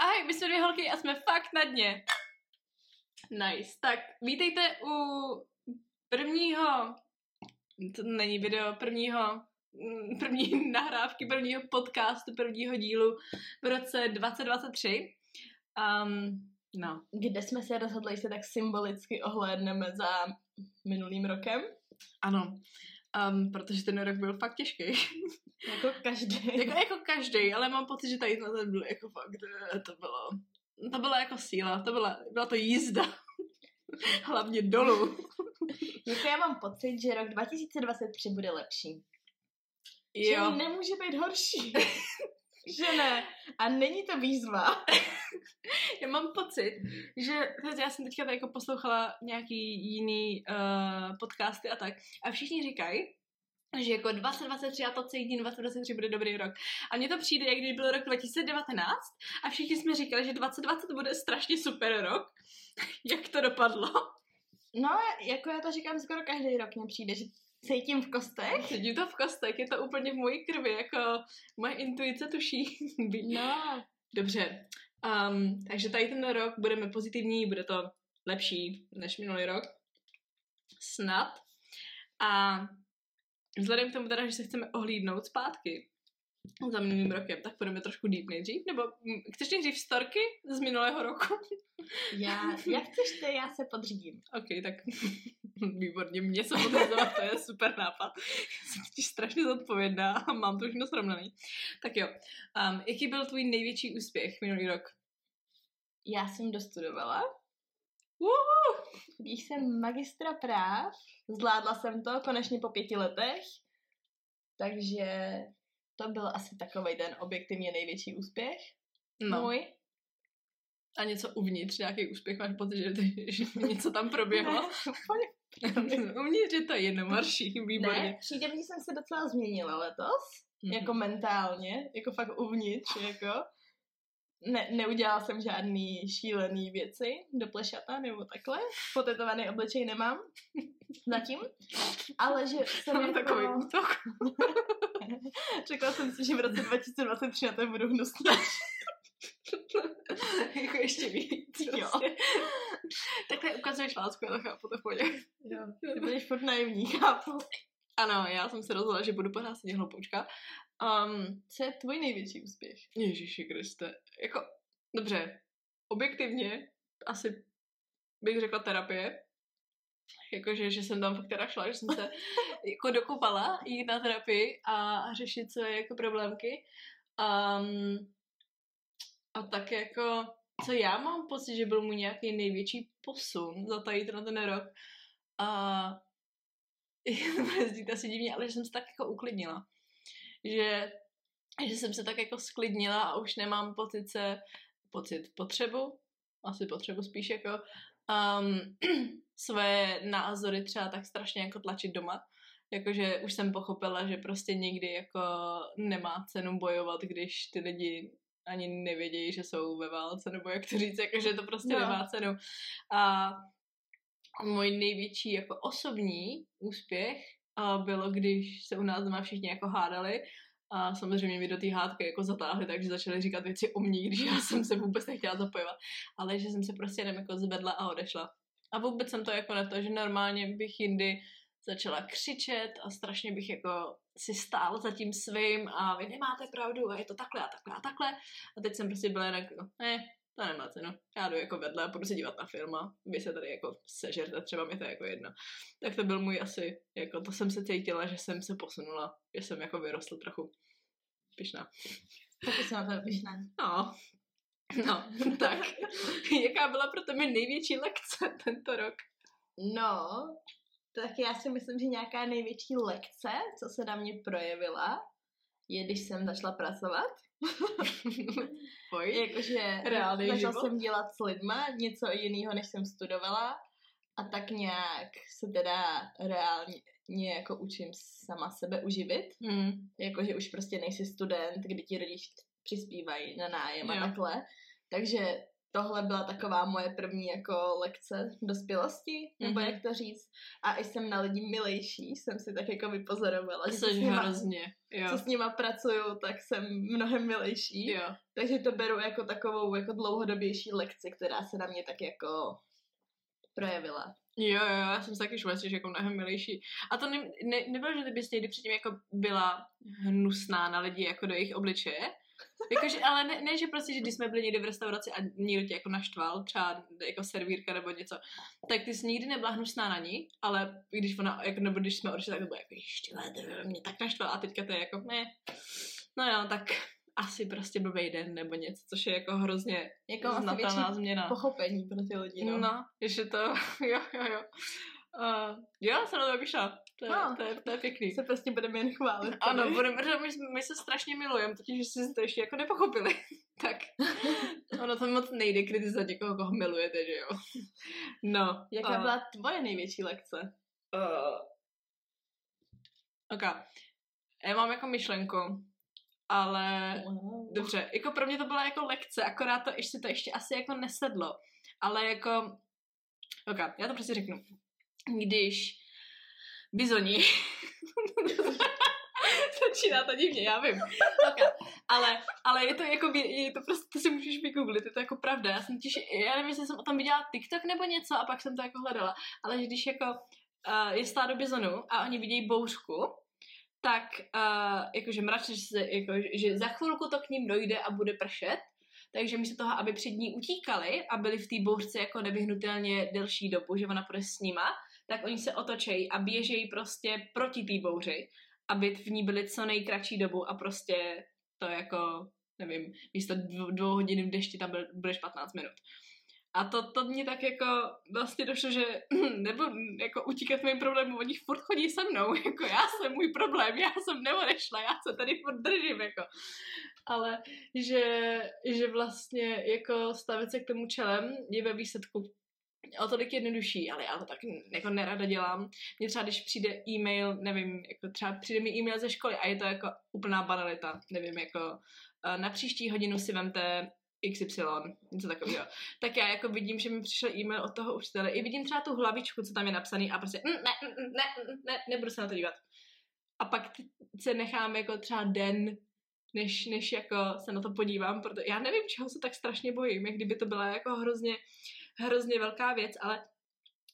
Ahoj, my jsme dvě holky a jsme fakt na dně. Nice. Tak vítejte u prvního, to není video, prvního, mm, první nahrávky, prvního podcastu, prvního dílu v roce 2023. Um, no. Kde jsme se rozhodli, že se tak symbolicky ohlédneme za minulým rokem. Ano, um, protože ten rok byl fakt těžký. Jako každý. jako, jako každý, ale mám pocit, že tady na ten byl jako fakt, to bylo, to byla jako síla, to byla, byla to jízda. Hlavně dolů. jako já mám pocit, že rok 2023 bude lepší. Jo. Že nemůže být horší. že ne. A není to výzva. já mám pocit, že já jsem teďka tady jako poslouchala nějaký jiný uh, podcasty a tak a všichni říkají, že jako 2023 a to celý 2023 bude dobrý rok. A mně to přijde, jak když byl rok 2019 a všichni jsme říkali, že 2020 bude strašně super rok. jak to dopadlo? No, jako já to říkám skoro každý rok, mně přijde, že cítím v kostech. Cítím to v kostech, je to úplně v mojí krvi, jako moje intuice tuší. no. Dobře, um, takže tady ten rok budeme pozitivní, bude to lepší než minulý rok. Snad. A Vzhledem k tomu teda, že se chceme ohlídnout zpátky za minulým rokem, tak půjdeme trošku deep nejdřív, nebo chceš nejdřív storky z minulého roku? Já, jak chceš ty, já se podřídím. Ok, tak výborně, mě se podřízovat, to je super nápad. Jsem ti strašně zodpovědná a mám to všechno srovnaný. Tak jo, um, jaký byl tvůj největší úspěch minulý rok? Já jsem dostudovala Uh! Když jsem magistra práv, zvládla jsem to konečně po pěti letech, takže to byl asi takový ten objektivně největší úspěch. No. Můj. A něco uvnitř, nějaký úspěch, máš pocit, že, že něco tam proběhlo? uvnitř je to jednomarší, výborně. Ne, přijde mi, že jsem se docela změnila letos, mm-hmm. jako mentálně, jako fakt uvnitř, jako ne, neudělala jsem žádný šílený věci do plešata nebo takhle. Potetovaný obličej nemám zatím. Ale že jsem Mám jako... takový útok. Čekala jsem si, že v roce 2023 na to budu hnusná. jako ještě víc. Jo. Prostě. Takhle ukazuješ lásku, já to chápu, to pohodě. Jo, ty budeš furt naivní, chápu. Ano, já jsem se rozhodla, že budu pořád sedět hloupoučka. Um, co je tvůj největší úspěch? Ježíši Kriste. Jako, dobře, objektivně asi bych řekla terapie. Jakože, že jsem tam fakt teda šla, že jsem se jako dokopala jít na terapii a řešit své jako problémky. Um, a tak jako, co já mám pocit, že byl můj nějaký největší posun za tady na ten rok. A to asi divně, ale že jsem se tak jako uklidnila. Že, že jsem se tak jako sklidnila a už nemám pocit se, pocit potřebu, asi potřebu spíš jako um, své názory třeba tak strašně jako tlačit doma. Jakože už jsem pochopila, že prostě nikdy jako nemá cenu bojovat, když ty lidi ani nevědějí, že jsou ve válce, nebo jak to říct, jakože to prostě no. nemá cenu. A můj největší jako osobní úspěch a bylo, když se u nás doma všichni jako hádali a samozřejmě mi do té hádky jako zatáhli, takže začali říkat věci o mně, když já jsem se vůbec nechtěla zapojovat, ale že jsem se prostě jenom jako zvedla a odešla. A vůbec jsem to jako na to, že normálně bych jindy začala křičet a strašně bych jako si stál za tím svým a vy nemáte pravdu a je to takhle a takhle a takhle. A teď jsem prostě byla jako, ne, to nemá cenu. Já jdu jako vedle a budu se dívat na film a vy se tady jako sežerte, třeba mi to je jako jedno. Tak to byl můj asi, jako to jsem se cítila, že jsem se posunula, že jsem jako vyrostl trochu. Pišná. Taky jsem na to pišná. No, No, tak. Jaká byla pro tebe největší lekce tento rok? No, tak já si myslím, že nějaká největší lekce, co se na mě projevila, je, když jsem začala pracovat. Jakože začala jsem dělat s lidma něco jiného, než jsem studovala a tak nějak se teda reálně jako učím sama sebe uživit. Mm. Jakože už prostě nejsi student, kdy ti rodič přispívají na nájem jo. a takhle. Takže tohle byla taková moje první jako lekce dospělosti, nebo Mhm. jak to říct. A i jsem na lidi milejší, jsem si tak jako vypozorovala, že s, nima, hrozně. Jo. co s nima pracuju, tak jsem mnohem milejší. Jo. Takže to beru jako takovou jako dlouhodobější lekci, která se na mě tak jako projevila. Jo, jo, já jsem se taky šla, že jako mnohem milejší. A to ne, ne, nebylo, že ty bys někdy předtím jako byla hnusná na lidi jako do jejich obličeje? Jakože, ale ne, ne, že prostě, že když jsme byli někdy v restauraci a někdo tě jako naštval, třeba jako servírka nebo něco, tak ty jsi nikdy nebyla hnusná na ní, ale když ona, jako, nebo když jsme odešli, tak to bylo jako, ještě mě tak naštval a teďka to je jako, ne, no jo, tak asi prostě blbej den nebo něco, což je jako hrozně Jako znatelná změna. pochopení pro ty lidi, no. No, ještě to, jo, jo, jo. Uh, jo, jsem na to vyšla. To je, No. to je, to je pěkný. Se prostě budeme jen chválit. Ano, tady. budeme, protože my, my se strašně milujeme, totiž že si to ještě jako nepochopili. tak ono to moc nejde kritizovat někoho, koho milujete, že jo. No. Jaká uh, byla tvoje největší lekce? Uh, ok. Já mám jako myšlenku, ale Wow. Dobře, jako pro mě to byla jako lekce, akorát to ještě to ještě asi jako nesedlo. Ale jako, ok, já to prostě řeknu. Když bizoni, začíná to divně, já vím. Ale, ale je to jako, je to prostě, to si můžeš vygooglit, je to jako pravda. Já jsem totiž, já nevím, jestli jsem o tom viděla TikTok nebo něco a pak jsem to jako hledala. Ale že když jako uh, je stádo bizonů a oni vidějí bouřku, tak uh, jakože mračně, že, se, jako, že za chvilku to k ním dojde a bude pršet, takže místo toho, aby před ní utíkali a byli v té bouřce jako nevyhnutelně delší dobu, že ona půjde s nima, tak oni se otočejí a běžejí prostě proti té bouři, aby v ní byli co nejkratší dobu a prostě to jako, nevím, místo dvou, dvou hodin v dešti tam budeš 15 minut. A to, to mě tak jako vlastně došlo, že nebudu jako utíkat mým problémům, oni furt chodí se mnou, jako já jsem můj problém, já jsem neodešla, já se tady furt držím, jako. Ale že, že vlastně jako stavit se k tomu čelem je ve výsledku o tolik jednodušší, ale já to tak jako nerada dělám. Mně třeba, když přijde e-mail, nevím, jako třeba přijde mi e-mail ze školy a je to jako úplná banalita, nevím, jako eh, na příští hodinu si vemte XY, něco takového. Tak já jako vidím, že mi přišel e-mail od toho učitele. I vidím třeba tu hlavičku, co tam je napsaný a prostě mm, ne, mm, ne, mm, ne, nebudu se na to dívat. A pak se nechám jako třeba den, než, než jako se na to podívám, protože já nevím, čeho se tak strašně bojím, jak kdyby to byla jako hrozně, hrozně velká věc, ale,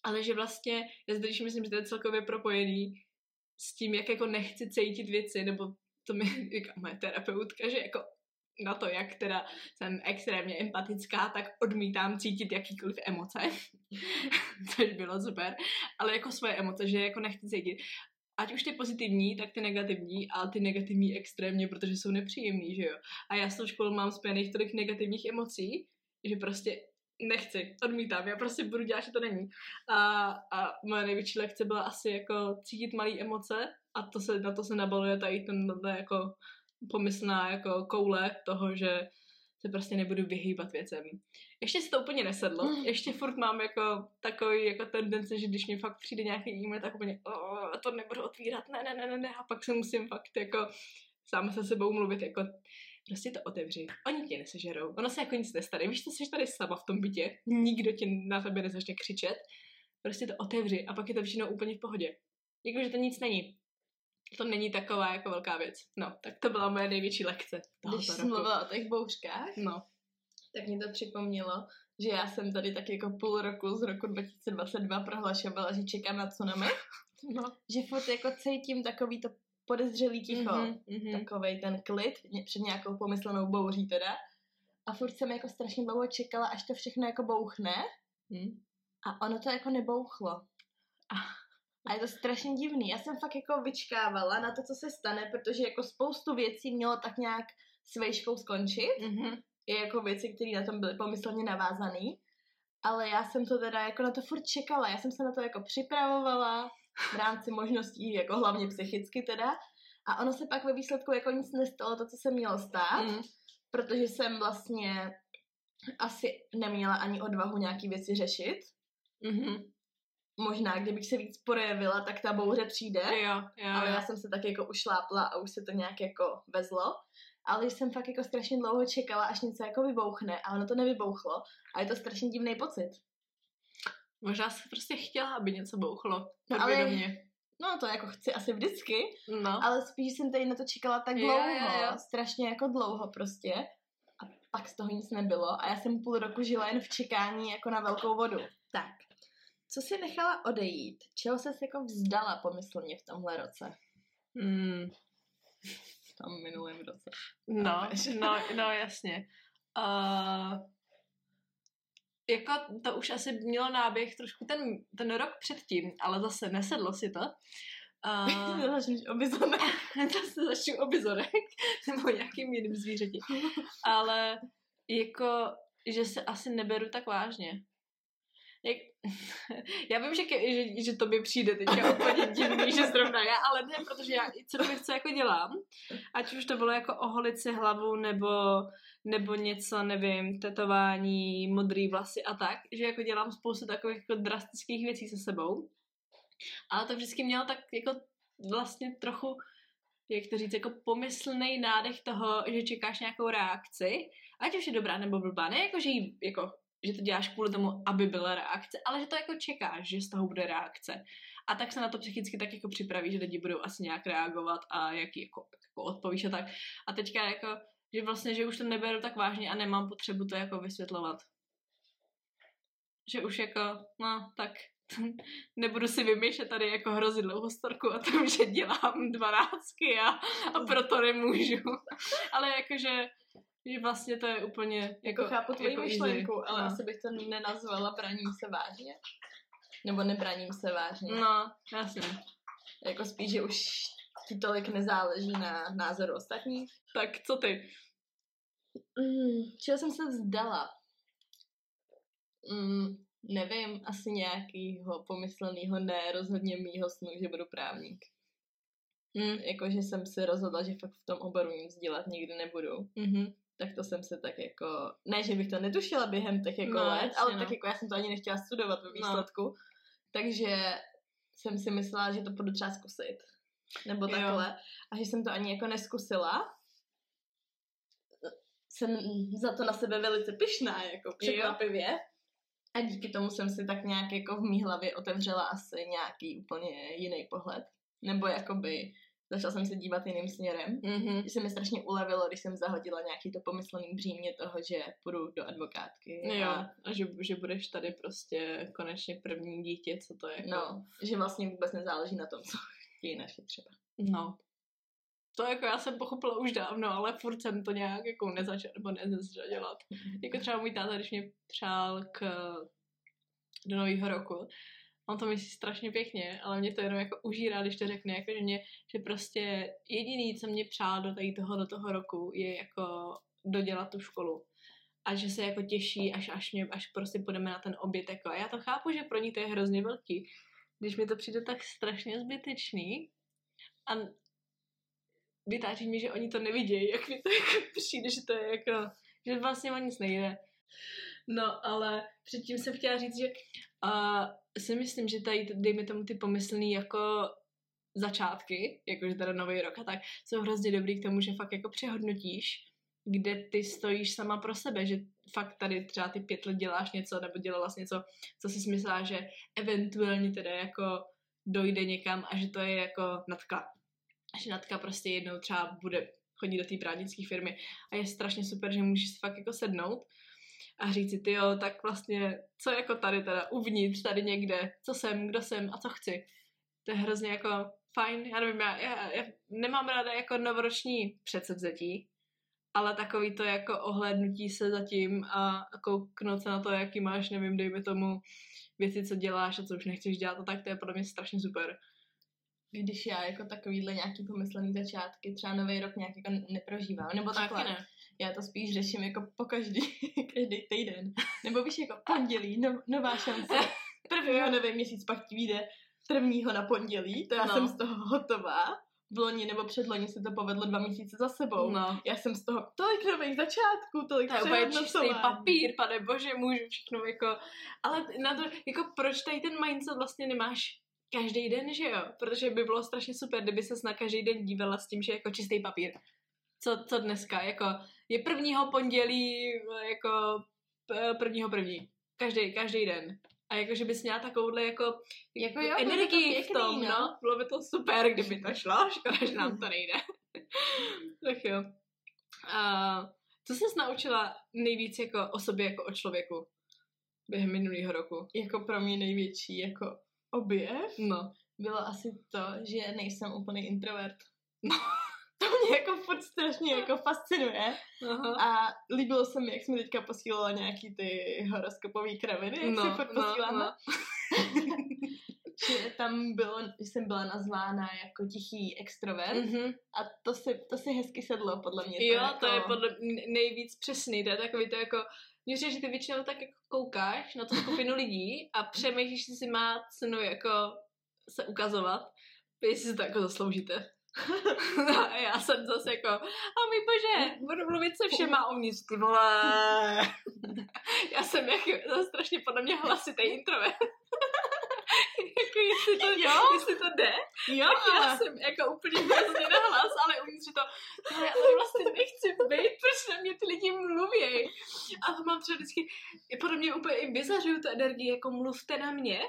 ale že vlastně, já zde, když myslím, že to je celkově propojený s tím, jak jako nechci cítit věci, nebo to mi říká moje terapeutka, že jako na to, jak teda jsem extrémně empatická, tak odmítám cítit jakýkoliv emoce, což bylo super, ale jako svoje emoce, že jako nechci cítit. Ať už ty pozitivní, tak ty negativní a ty negativní extrémně, protože jsou nepříjemný, že jo. A já s tou školou mám spojených tolik negativních emocí, že prostě nechci, odmítám, já prostě budu dělat, že to není. A, a moje největší lekce byla asi jako cítit malé emoce a to se, na to se nabaluje tady ten jako pomyslná jako koule toho, že se prostě nebudu vyhýbat věcem. Ještě se to úplně nesedlo, ještě furt mám jako takový jako tendence, že když mi fakt přijde nějaký e-mail, tak úplně oh, to nebudu otvírat, ne, ne, ne, ne, ne, a pak se musím fakt jako sám se sebou mluvit, jako prostě to otevři. Oni tě nesežerou. Ono se jako nic nestane. Víš, že jsi tady sama v tom bytě. Nikdo tě na tebe nezačne křičet. Prostě to otevři a pak je to většinou úplně v pohodě. Jakože to nic není. To není taková jako velká věc. No, tak to byla moje největší lekce. Když tohoto jsi roku. mluvila o těch bouřkách, No. tak mi to připomnělo, že já jsem tady tak jako půl roku z roku 2022 prohlašovala, že čekám na tsunami. no. Že furt jako cítím takový to podezřelý ticho. Mhm, mhm. Takovej ten klid před nějakou pomyslenou bouří teda. A furt jsem jako strašně dlouho čekala, až to všechno jako bouchne. Hm. A ono to jako nebouchlo. A je to strašně divný. Já jsem fakt jako vyčkávala na to, co se stane, protože jako spoustu věcí mělo tak nějak s vejškou skončit. Mhm. I jako věci, které na tom byly pomyslně navázané. Ale já jsem to teda jako na to furt čekala. Já jsem se na to jako připravovala v rámci možností, jako hlavně psychicky teda. A ono se pak ve výsledku jako nic nestalo, to, co se mělo stát, Mhm. protože jsem vlastně asi neměla ani odvahu nějaký věci řešit. Mhm. Možná, kdybych se víc projevila, tak ta bouře přijde. Jo, jo, ale jo. já jsem se tak jako ušlápla a už se to nějak jako vezlo. ale jsem fakt jako strašně dlouho čekala, až něco jako vybouchne a ono to nevybouchlo a je to strašně divný pocit. Možná se prostě chtěla, aby něco bouchlo. No, ale-. No to jako chci asi vždycky, No. ale spíš jsem tady na to čekala tak dlouho, jo, jo. strašně jako dlouho prostě a pak z toho nic nebylo a já jsem půl roku žila jen v čekání jako na velkou vodu. Tak, co si nechala odejít? Čeho ses jako vzdala pomyslně v tomhle roce? Mm. V tom minulém roce. No, no, no, jasně. Uh, jako to už asi mělo náběh trošku ten, ten rok předtím, ale zase nesedlo si to. Uh, Začneš obizonek. zase začnu o bizorek nebo nějakým jiným zvířeti. Ale jako, že se asi neberu tak vážně. Jak, já vím, že, ke, že, že to mi přijde teďka úplně divný, že zrovna já, ale ne, protože já i cokoliv, co jako dělám, ať už to bylo jako oholit si hlavu, nebo, nebo něco, nevím, tetování, modrý vlasy a tak, že jako dělám spoustu takových jako drastických věcí se sebou. Ale to vždycky mělo tak jako vlastně trochu, jak to říct, jako pomyslný nádech toho, že čekáš nějakou reakci, ať už je dobrá nebo blbá, ne jako, že, jí, jako, že to děláš kvůli tomu, aby byla reakce, ale že to jako čekáš, že z toho bude reakce. A tak se na to psychicky tak jako připraví, že lidi budou asi nějak reagovat a jaký jako, jako odpovíš a tak. A teďka jako, že vlastně, že už to neberu tak vážně a nemám potřebu to jako vysvětlovat. Že už jako, no, tak nebudu si vymýšlet tady jako hrozit dlouhou storku o tom, že dělám dvanáctky a, a proto nemůžu. Ale jakože, že vlastně to je úplně Jako, jako, chápu tvoji jako easy. myšlenku, ale no. asi bych to nenazvala braním se vážně. Nebo nebraním se vážně. No, jasně. Jako spíš, že už ti tolik nezáleží na názoru ostatních. Tak co ty? Mm, čeho jsem se vzdala? Mm, nevím, asi nějakýho pomyslného ne, rozhodně mýho snu, že budu právník. Mm. Jakože jsem si rozhodla, že fakt v tom oboru nic dělat nikdy nebudu. Mm-hmm. Tak to jsem se tak jako, ne, že bych to netušila během těch jako No, let, ale no. tak jako já jsem to ani nechtěla studovat ve No. výsledku. Takže jsem si myslela, že to budu třeba zkusit. Nebo Jo. takhle. A že jsem to ani jako neskusila. Jsem za to na sebe velice pyšná, jako překvapivě. A díky tomu jsem si tak nějak jako v mý hlavě otevřela asi nějaký úplně jiný pohled. Nebo jakoby začala jsem se dívat jiným směrem. Mm-hmm. Že se mi strašně ulevilo, když jsem zahodila nějaký to pomyslný břímě toho, že půjdu do advokátky. Jo, A, a že, že budeš tady prostě konečně první dítě, co to je. Jako... no, že vlastně vůbec nezáleží na tom, co chtějí naši třeba. no. To jako já jsem pochopila už dávno, ale furt jsem to nějak jako nezačala, nebo nezazřela dělat. Jako třeba můj táta, když mě přál k, do nového roku, on to myslí strašně pěkně, ale mě to jenom jako užírá, když to řekne, jako že, mě, že prostě jediný, co mě přál do tady toho, do toho roku, je jako dodělat tu školu. A že se jako těší, až, až, mě, až prostě půjdeme na ten oběd. Jako. A já to chápu, že pro ní to je hrozně velký. Když mi to přijde tak strašně zbytečný a vytáčí mi, že oni to nevidějí, jak mi to jako přijde, že to je jako, že vlastně o nic nejde. No, ale předtím jsem chtěla říct, že uh, si myslím, že tady, dejme tomu ty pomyslný jako začátky, jakože teda nový rok a tak, jsou hrozně dobrý k tomu, že fakt jako přehodnotíš, kde ty stojíš sama pro sebe, že fakt tady třeba ty pět let děláš něco, nebo dělala jsi něco, co si myslela, že eventuálně teda jako dojde někam a že to je jako natka. Že natka prostě jednou třeba bude chodit do té právnické firmy a je strašně super, že můžeš si fakt jako sednout a říct si, ty jo, tak vlastně, co jako tady teda uvnitř, tady někde, co jsem, kdo jsem a co chci. To je hrozně jako fajn, já nevím, já, já, já nemám ráda jako novoroční předsevzetí, ale takový to jako ohlédnutí se zatím a kouknout se na to, jaký máš, nevím, dejme tomu věci, co děláš a co už nechceš dělat a tak, to je podle mě strašně super. Když já jako takovýhle nějaký pomyslený začátky, třeba nový rok nějak jako neprožívám, nebo takhle. Taky ne. Já to spíš řeším jako po každý, každý týden. Nebo víš, jako pondělí, no, nová šance. Prvního nový měsíc pak ti vyjde prvního na pondělí, to já No. jsem z toho hotová. V loni nebo předloni se to povedlo dva měsíce za sebou. No. Já jsem z toho tolik nových začátků, tolik To je čistý papír, pane bože, můžu všechno jako... Ale na to, jako proč tady ten mindset vlastně nemáš každý den, že jo? Protože by bylo strašně super, kdyby ses na každý den dívala s tím, že jako čistý papír. co, co dneska, jako je prvního pondělí, jako prvního první. Každý, každý den. A jako, že bys měla takovouhle jako, Jako jo, bylo by to energii v pěkný, tom, no. no. Bylo by to super, kdyby to šlo, škoda, že nám to nejde. tak jo. A co jsi naučila nejvíc jako o sobě, jako o člověku během minulého roku? Jako pro mě největší jako objev No. bylo asi to, že nejsem úplný introvert. To mě jako furt strašně jako fascinuje. Aha. A líbilo se mi, jak jsme teďka posílala nějaký ty horoskopový kraviny, jak si furt posíláme. Že tam bylo, že jsem byla nazvána jako tichý extrovert Mhm. a to si, to si hezky sedlo, podle mě. Jo, jako... to je podle mě nejvíc přesný, to je takový to jako, mě že ty většinou tak jako koukáš na tu skupinu lidí a přemýšlíš, jestli má cenu jako se ukazovat, jestli si to jako zasloužíte. A já jsem zase jako, a můj bože, budu mluvit se všema uvnitř, ty vole. já jsem jako zase strašně podle mě hlasitý introvert. jako jestli to, Jo. jestli to jde, Jo, tak já ale jsem jako úplně hrozně na hlas, ale uvnitř to, ale já tady vlastně nechci být, proč na mě ty lidi mluví. A to mám třeba vždycky, podle mě úplně i vyzařuju tu energii, jako mluvte na mě,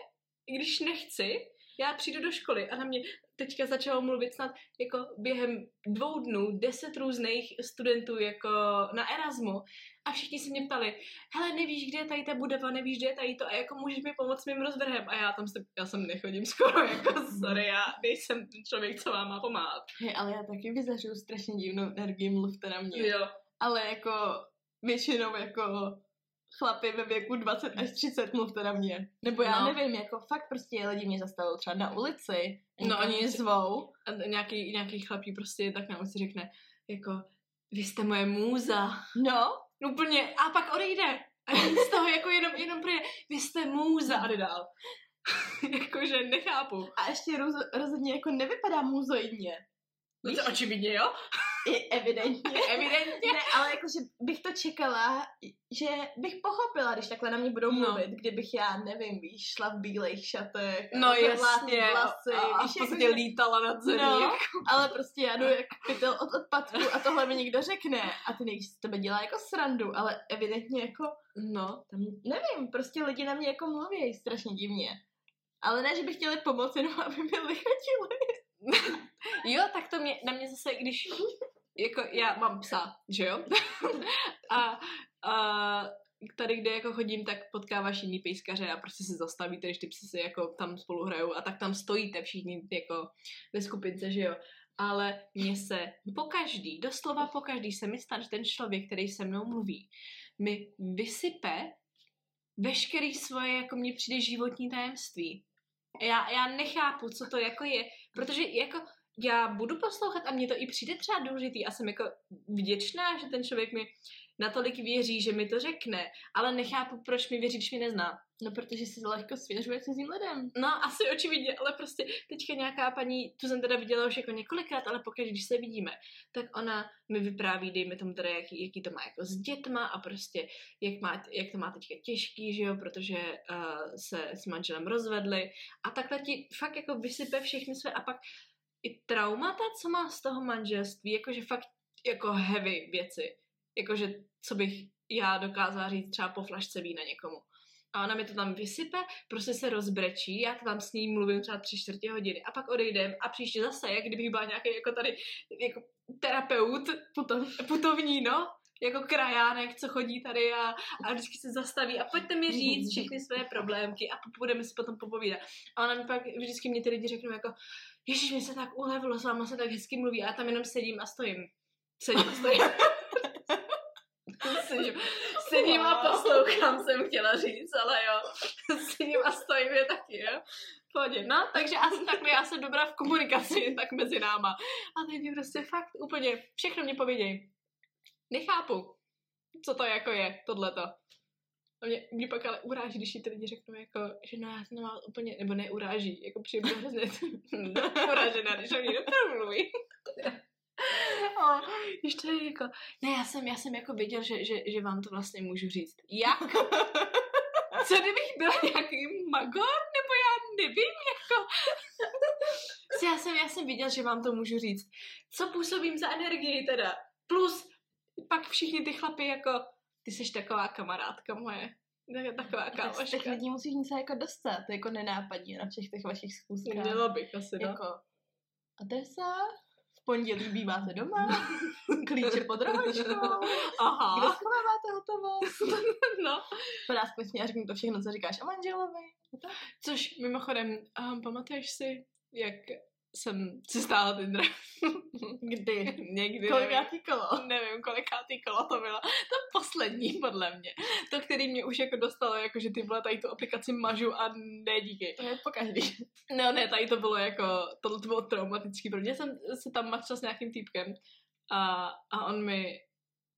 i když nechci, já přijdu do školy a na mě teďka začalo mluvit snad jako během dvou dnů deset různých studentů jako na Erasmu a všichni se mě ptali, hele, nevíš, kde je tady ta budova, nevíš, kde je tady to a jako můžeš mi pomoct s mým rozvrhem a já tam se, já jsem nechodím skoro, jako sorry, já nejsem ten člověk, co vám má pomáhat. Hej, ale já taky vyzařuju strašně divnou energii, mluvte na mě. Jo. Ale jako většinou jako chlapy ve věku 20 až 30 mluvte na mě. Nebo já No. nevím, jako fakt prostě lidi mě zastavují třeba na ulici, No, oni zvou. A nějaký, nějaký chlapí prostě tak na ulici řekne, jako, vy jste moje můza. No, Úplně, a pak odejde. A z toho jako jenom, jenom projde, vy jste můza a jde dál. Jakože nechápu. a ještě roz, rozhodně jako nevypadá muzoidně. No to očividně, jo? Evidentně. Evidentně. Ne, ale jakože bych to čekala, že bych pochopila, když takhle na mě budou No. mluvit, kdybych já, nevím, víš, šla v bílejch šatech, No jasně. vlasy, a, a víš, jakože- lítala nad zemí. No, ale prostě já jdu jak pytel od odpadku a tohle mi někdo řekne a ty nevíš, z tebe dělá jako srandu, ale evidentně jako, no. tam, nevím, prostě lidi na mě jako mluví strašně divně. Ale ne, že by chtěli pomoct, jenom aby mi lichotili. Jo, tak to mě, na mě zase, když, jako já mám psa, že jo? a, a tady, kde jako chodím, tak potkáváš jiný pejskaře a prostě se zastavíte, když ty psy si jako tam spolu hrajou a tak tam stojíte všichni jako ve skupince, že jo? Ale mně se po každý, doslova po každý se mi stane, že ten člověk, který se mnou mluví, mi vysype veškerý svoje, jako mně přijde životní tajemství. Já, já nechápu, co to jako je, protože jako já budu poslouchat a mně to i přijde třeba důležitý a jsem jako vděčná, že ten člověk mi natolik věří, že mi to řekne, ale nechápu, proč mi věří, když mi nezná. No, protože si lehko svěřuje cizím lidem. No, asi očividně, ale prostě teďka nějaká paní, tu jsem teda viděla už jako několikrát, ale pokud, když se vidíme, tak ona mi vypráví, dejme tomu teda, jaký, jaký to má jako s dětma a prostě, jak, má, jak to má teďka těžký, že jo, protože uh, se s manželem rozvedli a takhle ti fakt jako vysype všechny své a pak i traumata, co má z toho manželství, jakože fakt jako heavy věci, jakože co bych já dokázala říct třeba po flašce vína někomu. A ona mi to tam vysype, prostě se rozbrečí, já to tam s ní mluvím třeba tři čtvrtě hodiny a pak odejdem a příště zase, jak kdybych byla nějaký jako tady jako terapeut, putovní, putovní no, jako krajánek, co chodí tady a, a vždycky se zastaví a pojďte mi říct všechny své problémky a budeme si potom popovídat. A ona mi pak vždycky mě ty lidi řeknou jako, ježiš, mi se tak ulevilo, s váma se tak hezky mluví a já tam jenom sedím a stojím. Sedím a stojím. sedím, sedím a poslouchám, jsem chtěla říct, ale jo. Sedím a stojím je taky, jo. Pohodě. No, takže asi takhle já jsem dobrá v komunikaci, tak mezi náma. A teď mi prostě fakt úplně všechno mě pověděj. Nechápu, co to jako je, tohleto. A mě, mě pak ale uráží, když ty lidi řeknou, jako, že no já to nemám úplně, nebo neuráží, jako přijde hrozně uražená, když o mě mluví. A když to je jako, ne, já jsem, já jsem jako věděl, že, že, že vám to vlastně můžu říct. Jak? Co kdybych byla nějaký magor, nebo já nevím, jako... Co já jsem, já jsem viděl, že vám to můžu říct. Co působím za energii teda? Plus pak všichni ty chlapy jako, ty jsi taková kamarádka moje. Tak- Taková Tak z těch kámoška. lidí musíš něco jako dostat, jako nenápadně na všech těch vašich schůzkách. Měla bych asi, no. Jako adresa, v pondělí býváte doma, klíče pod rohočkou, kde Aha, schováváte hotovost. no. Podá zpětně a řekni to všechno, co říkáš o manželovi. Což mimochodem, um, pamatuješ si, jak jsem si stála Tinder? Kdy? Někdy. Kolikátý kolo? nevím, kolikátý kolo to bylo. To poslední, podle mě. To, který mě už jako dostalo, jako že ty vole, tady tu aplikaci mažu a ne díky. To je po každý. No ne, tady to bylo jako, tohle to bylo traumatický, protože jsem se tam matčila s nějakým týpkem a, a on mi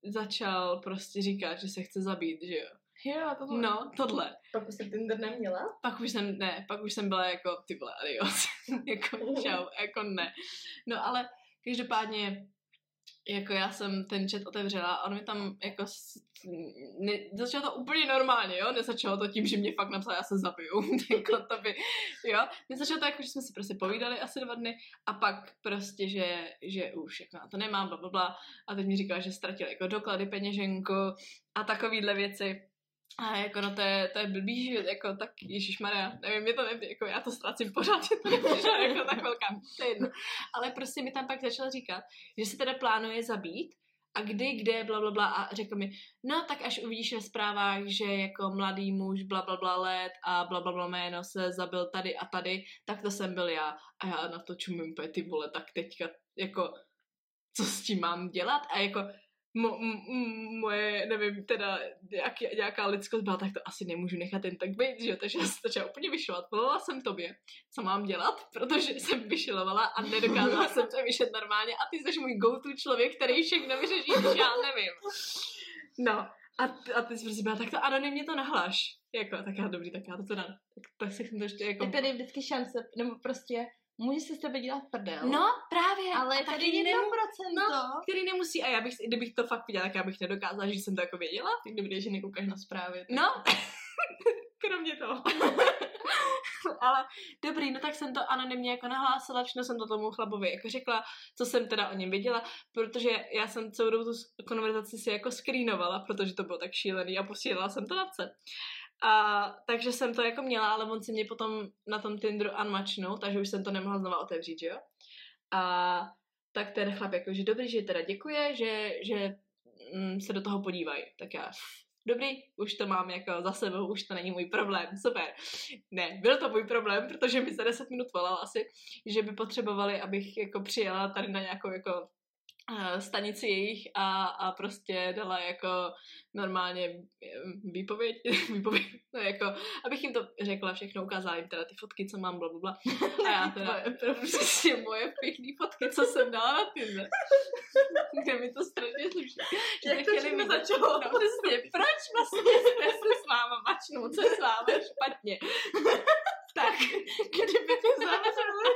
začal prostě říkat, že se chce zabít, že jo. Jo, to bylo. No, tohle. Pak už jsi Tinder neměla? Pak už jsem, ne, pak už jsem byla jako, ty vole, adios. jako, čau, jako ne. No ale každopádně, jako já jsem ten chat otevřela a on mi tam jako, ne, začalo to úplně normálně, jo, nezačalo to tím, že mě fakt napsal, já se zabiju, jako to by, jo, nezačalo to jako, že jsme si prostě povídali asi dva dny a pak prostě, že, že už jako na to nemám, bla, bla, bla, a teď mi říkal, že ztratil jako doklady, peněženku a takovýhle věci. A jako no to je, to je blbý, že jako tak Maria, nevím, je to ne, jako já to ztracím pořád, že to nepřišlo jako tak velká, jedno. Ale prostě mi tam pak začal říkat, že se teda plánuje zabít a kdy, kde, bla, bla, bla a řekl mi, no tak až uvidíš ve zprávách, že jako mladý muž, bla, bla, bla let a bla, bla, bla jméno se zabil tady a tady, tak to jsem byl já. A já na to čumím ty vole, tak teďka jako co s tím mám dělat a jako mo, m, moje, nevím, teda nějaký, nějaká lidskost byla, tak to asi nemůžu nechat jen tak být, že jo, takže jsem začala úplně vyšilovat. Volala jsem tobě, co mám dělat, protože jsem vyšilovala a nedokázala jsem přemýšlet normálně a ty jsi můj go-to člověk, který všechno vyřeší, já nevím. No, a, ty- a ty jsi prostě byla, tak to anonymně to nahlaš. Jako, tak já dobrý, tak já to teda, tak, tak se to ještě jako... Tak tady je vždycky šance, nebo prostě může se z tebe dělat prdel. No, právě. ale tady jedno procento. který nemusí, a já bych, kdybych to fakt viděla, tak já bych nedokázala, že jsem to jako věděla. Tak dobrý, že nekoukáš na zprávy. tak- No, kromě toho. Ale dobrý, no tak jsem to anonymně jako nahlásila, všechno jsem to tomu chlapovi jako řekla, co jsem teda o něm věděla, protože já jsem celou dobu tu s- konverzaci si jako screenovala, protože to bylo tak šílený a posílala jsem to na C. A takže jsem to jako měla, ale on si mě potom na tom Tinderu unmatchnul, takže už jsem to nemohla znova otevřít, že jo? A tak ten chlap jako, že dobrý, že teda děkuje, že, že mm, se do toho podívají. Tak já, dobrý, už to mám jako za sebou, už to není můj problém, super. Ne, byl to můj problém, protože mi za 10 minut volal asi, že by potřebovali, abych jako přijela tady na nějakou jako stanici jejich a, a prostě dala jako normálně eh, výpověď, výpověď, no jako, abych jim to řekla všechno, ukázala jim teda ty fotky, co mám, bla, bla, bla. A já teda, přesně moje pěkný fotky, co jsem dala na Tinder. Kde mi to strašně sluší. Že Jak to všechno začalo? No přesně, proč vlastně jste se s váma mačnou, co je s váma špatně? tak, kdyby ty zavřeli.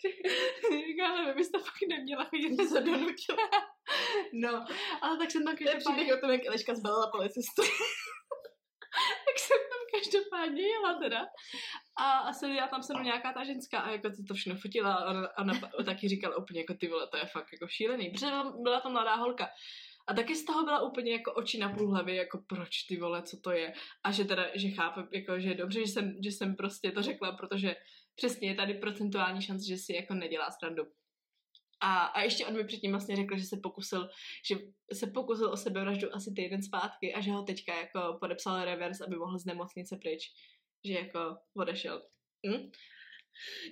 Říkala, vy byste fakt neměla chodit se donutila. No, ale tak jsem tam To je každopádně, příběh o tom, jak Eliška zbalila policistu. tak jsem tam každopádně jela teda. A, a seděla tam se mnou nějaká ta ženská a jako to, to všechno fotila a ona, ona taky říkala úplně jako ty vole, to je fakt jako šílený. Protože byla, tam mladá holka. A taky z toho byla úplně jako oči na půl hlavy, jako proč ty vole, co to je. A že teda, že chápe, jako, že je dobře, že jsem, že jsem prostě to řekla, protože přesně je tady procentuální šance, že si jako nedělá srandu. A, a ještě on mi předtím vlastně řekl, že se pokusil, že se pokusil o sebevraždu asi týden zpátky a že ho teďka jako podepsal revers, aby mohl z nemocnice pryč. Že jako odešel. Hm?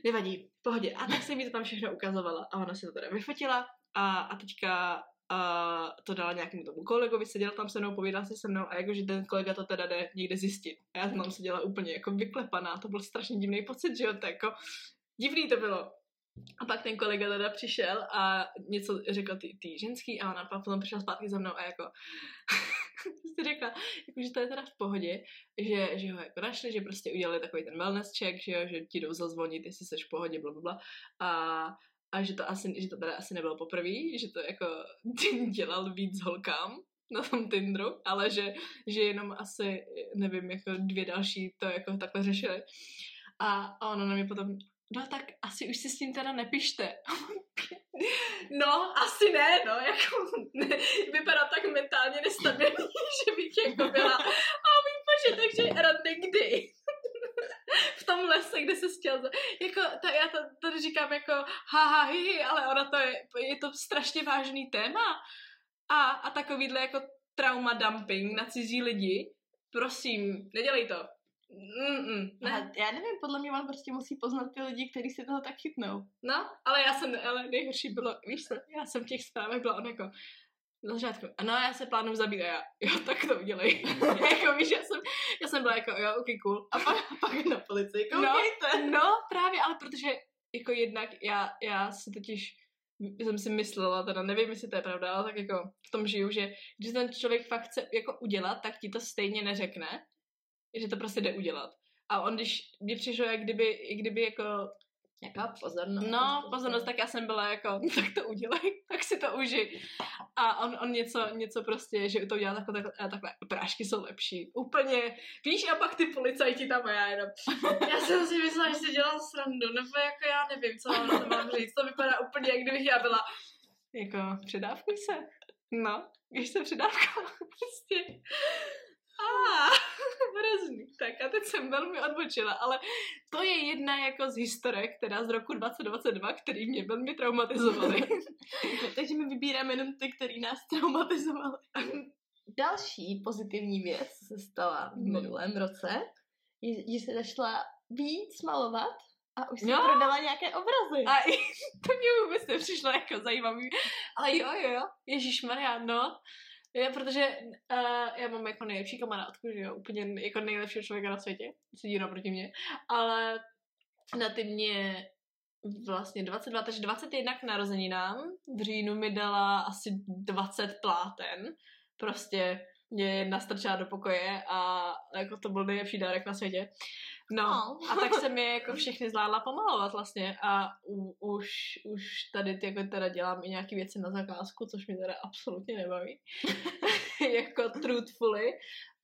Nevadí, pohodě. A tak jsem mi to tam všechno ukazovala a ona si to teda vyfotila a, a teďka a to dala nějakému tomu kolegovi, seděl tam se mnou, povídal si se mnou a jakože ten kolega to teda jde někde zjistit. A já tam seděla úplně jako vyklepaná, to byl strašně divný pocit, že jo, to jako divný to bylo. A pak ten kolega teda přišel a něco řekl ty, ty ženský a ona pak potom přišla zpátky za mnou a jako si řekla, jako, že to je teda v pohodě, že, že ho jako našli, že prostě udělali takový ten wellness check, že, jo, že ti jdou zazvonit, jestli jsi v pohodě, bla, bla, bla. A, a že to asi, že to teda asi nebylo poprvé, že to jako dělal víc holkám na tom Tinderu, ale že, že jenom asi, nevím, jako dvě další to jako takhle řešili. A, ona na mě potom no tak asi už si s tím teda nepište. no, asi ne, no, jako ne, vypadá tak mentálně nestabilní, že bych jako byla, a oh, bože, takže rande kdy? V tom lese, kde se chtěl, jako, ta, já to, tady říkám jako, haha, hi, hi, ale ona to je, je to strašně vážný téma a, a takovýhle jako trauma dumping na cizí lidi, prosím, nedělej to. Mm-mm, ne. já nevím, podle mě on prostě musí poznat ty lidi, kteří si toho tak chytnou. No, ale já jsem, ale nejhorší bylo, víš co, já jsem v těch zprávách byla on jako, na začátku, no já se plánuju zabít a já, jo, tak to udělej. jako víš, já jsem, já jsem byla jako, jo, ok, cool. A pak, pak na policii, koukejte. No, no, právě, ale protože jako jednak já, já si totiž jsem si myslela, teda nevím, jestli to je pravda, ale tak jako v tom žiju, že když ten člověk fakt chce jako udělat, tak ti to stejně neřekne, že to prostě jde udělat. A on, když mě přišlo, jak kdyby, kdyby jako Nějaká pozornost. No, pozornost, tak já jsem byla jako, tak to udělej, tak si to uži. A on, on něco, něco prostě, že to udělá takhle, takhle, takhle, prášky jsou lepší. Úplně, víš, a pak ty policajti tam a já jenom. Já jsem si myslela, že si dělal srandu, nebo jako já nevím, co na to mám říct. To vypadá úplně, jak kdybych já byla, jako, předávkuj se. No, když se předávkala, prostě. Ah, hrozný. Tak a teď jsem velmi odbočila, ale to je jedna jako z historek, teda z roku 2022, který mě velmi traumatizovaly. Takže my vybíráme jenom ty, který nás traumatizovaly. Další pozitivní věc se stala v no. minulém roce, že se začala víc malovat a už jsem no. prodala nějaké obrazy. A to mě vůbec nepřišlo jako zajímavý. Ale jo, jo, jo. Ježíš Maria, no. Je, protože uh, já mám jako nejlepší kamarádku, že jo, úplně jako nejlepšího člověka na světě, sedí naproti mě, ale na ty mě vlastně 22, takže 21 k narozeninám, v říjnu mi dala asi 20 pláten, prostě mě nastrčila do pokoje a jako to byl nejlepší dárek na světě. No, oh. a tak jsem je jako všechny zvládla pomalovat vlastně a u, už, už tady jako teda dělám i nějaké věci na zakázku, což mi teda absolutně nebaví. jako truthfully,